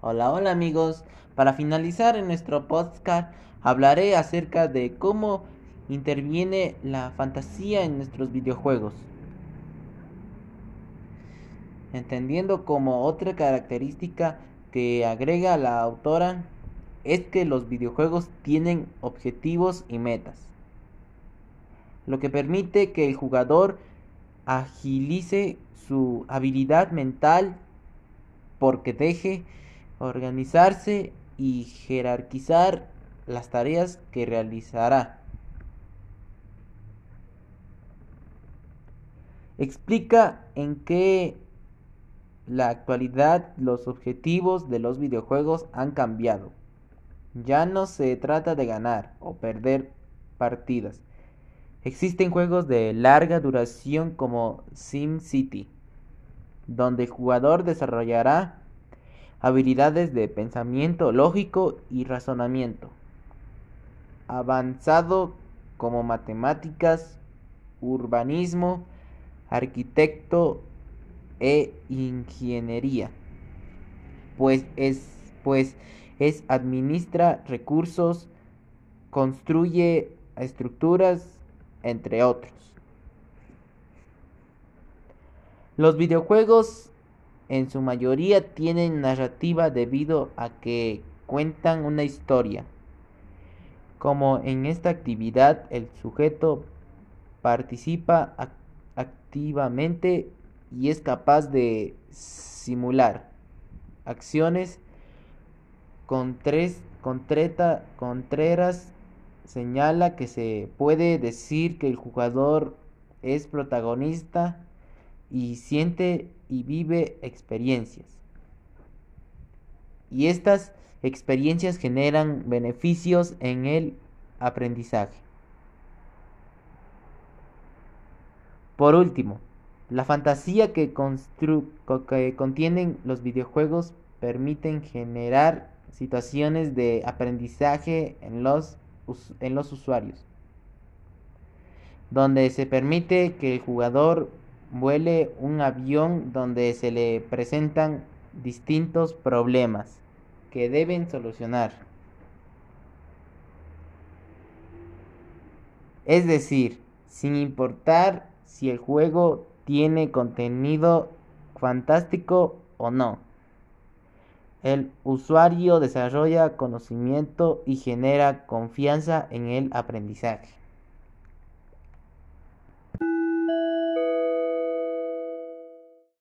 Hola, hola amigos. Para finalizar en nuestro podcast hablaré acerca de cómo interviene la fantasía en nuestros videojuegos. Entendiendo como otra característica que agrega la autora es que los videojuegos tienen objetivos y metas, lo que permite que el jugador agilice su habilidad mental porque deje organizarse y jerarquizar las tareas que realizará. Explica en qué la actualidad los objetivos de los videojuegos han cambiado. Ya no se trata de ganar o perder partidas. Existen juegos de larga duración como SimCity, donde el jugador desarrollará habilidades de pensamiento lógico y razonamiento, avanzado como matemáticas, urbanismo, arquitecto e ingeniería, pues es, pues es administra recursos, construye estructuras, entre otros. Los videojuegos en su mayoría tienen narrativa debido a que cuentan una historia. Como en esta actividad el sujeto participa activamente y es capaz de simular acciones con tres, contreras señala que se puede decir que el jugador es protagonista y siente y vive experiencias. Y estas experiencias generan beneficios en el aprendizaje. Por último, la fantasía que, que contienen los videojuegos permiten generar situaciones de aprendizaje en los, en los usuarios, donde se permite que el jugador vuele un avión donde se le presentan distintos problemas que deben solucionar. Es decir, sin importar si el juego tiene contenido fantástico o no. El usuario desarrolla conocimiento y genera confianza en el aprendizaje.